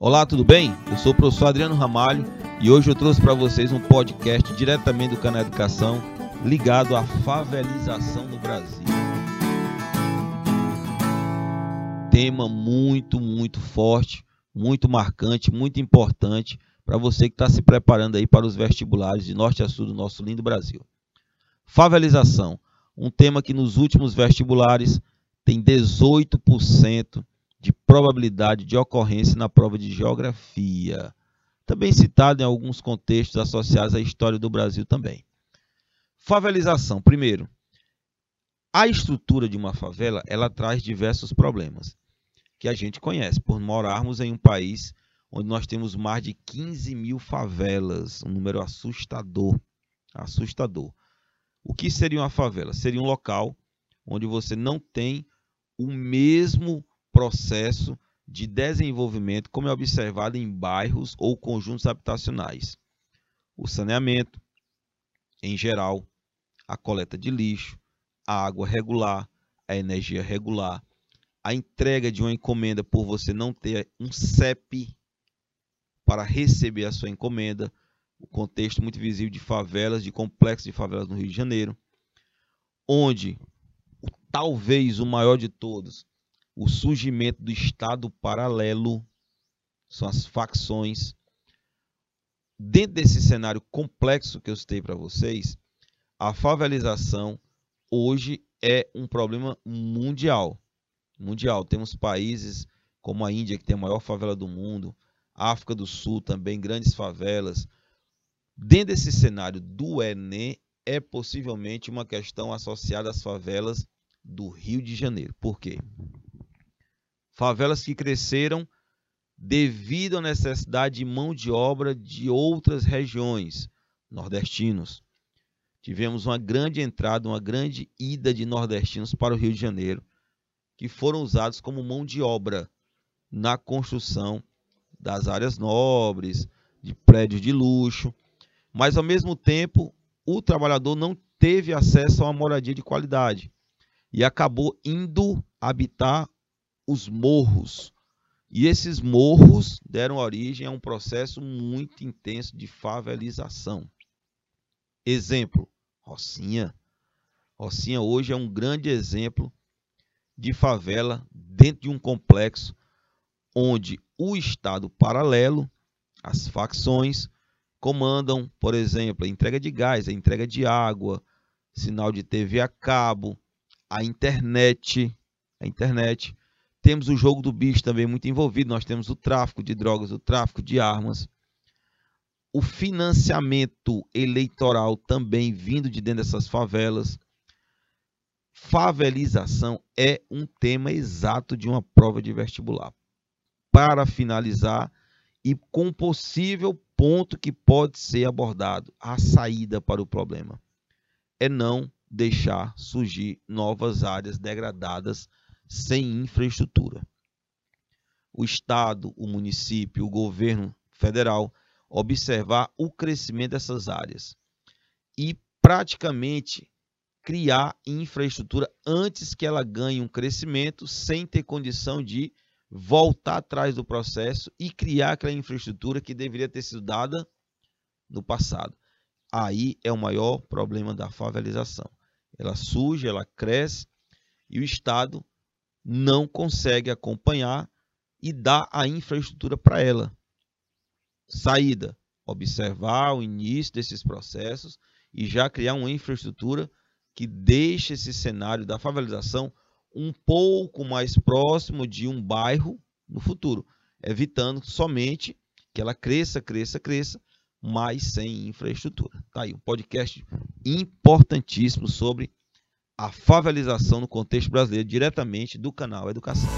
Olá, tudo bem? Eu sou o professor Adriano Ramalho e hoje eu trouxe para vocês um podcast diretamente do canal Educação ligado à favelização no Brasil. Tema muito, muito forte, muito marcante, muito importante para você que está se preparando aí para os vestibulares de norte a sul do nosso lindo Brasil. Favelização, um tema que nos últimos vestibulares tem 18% de probabilidade de ocorrência na prova de geografia, também citado em alguns contextos associados à história do Brasil também. Favelização, primeiro, a estrutura de uma favela ela traz diversos problemas que a gente conhece por morarmos em um país onde nós temos mais de 15 mil favelas, um número assustador, assustador. O que seria uma favela? Seria um local onde você não tem o mesmo processo de desenvolvimento como é observado em bairros ou conjuntos habitacionais. O saneamento, em geral, a coleta de lixo, a água regular, a energia regular, a entrega de uma encomenda por você não ter um CEP para receber a sua encomenda, o contexto muito visível de favelas, de complexos de favelas no Rio de Janeiro, onde talvez o maior de todos, o surgimento do Estado paralelo, são as facções. Dentro desse cenário complexo que eu citei para vocês, a favelização hoje é um problema mundial. Mundial. Temos países como a Índia, que tem a maior favela do mundo, África do Sul também, grandes favelas. Dentro desse cenário do Enem, é possivelmente uma questão associada às favelas do Rio de Janeiro. Por quê? Favelas que cresceram devido à necessidade de mão de obra de outras regiões, nordestinos. Tivemos uma grande entrada, uma grande ida de nordestinos para o Rio de Janeiro, que foram usados como mão de obra na construção das áreas nobres, de prédios de luxo, mas ao mesmo tempo o trabalhador não teve acesso a uma moradia de qualidade e acabou indo habitar os morros. E esses morros deram origem a um processo muito intenso de favelização. Exemplo, Rocinha. Rocinha hoje é um grande exemplo de favela dentro de um complexo onde o Estado paralelo, as facções, comandam, por exemplo, a entrega de gás, a entrega de água, sinal de TV a cabo, a internet, a internet. Temos o jogo do bicho também muito envolvido, nós temos o tráfico de drogas, o tráfico de armas. O financiamento eleitoral também vindo de dentro dessas favelas. Favelização é um tema exato de uma prova de vestibular. Para finalizar, e com possível ponto que pode ser abordado, a saída para o problema é não deixar surgir novas áreas degradadas sem infraestrutura. O Estado, o município, o governo federal observar o crescimento dessas áreas e praticamente criar infraestrutura antes que ela ganhe um crescimento sem ter condição de voltar atrás do processo e criar aquela infraestrutura que deveria ter sido dada no passado. Aí é o maior problema da favelização ela surge, ela cresce e o Estado não consegue acompanhar e dar a infraestrutura para ela. Saída: observar o início desses processos e já criar uma infraestrutura que deixe esse cenário da favelização um pouco mais próximo de um bairro no futuro, evitando somente que ela cresça, cresça, cresça mas sem infraestrutura. Tá aí um podcast importantíssimo sobre a favelização no contexto brasileiro, diretamente do canal Educação.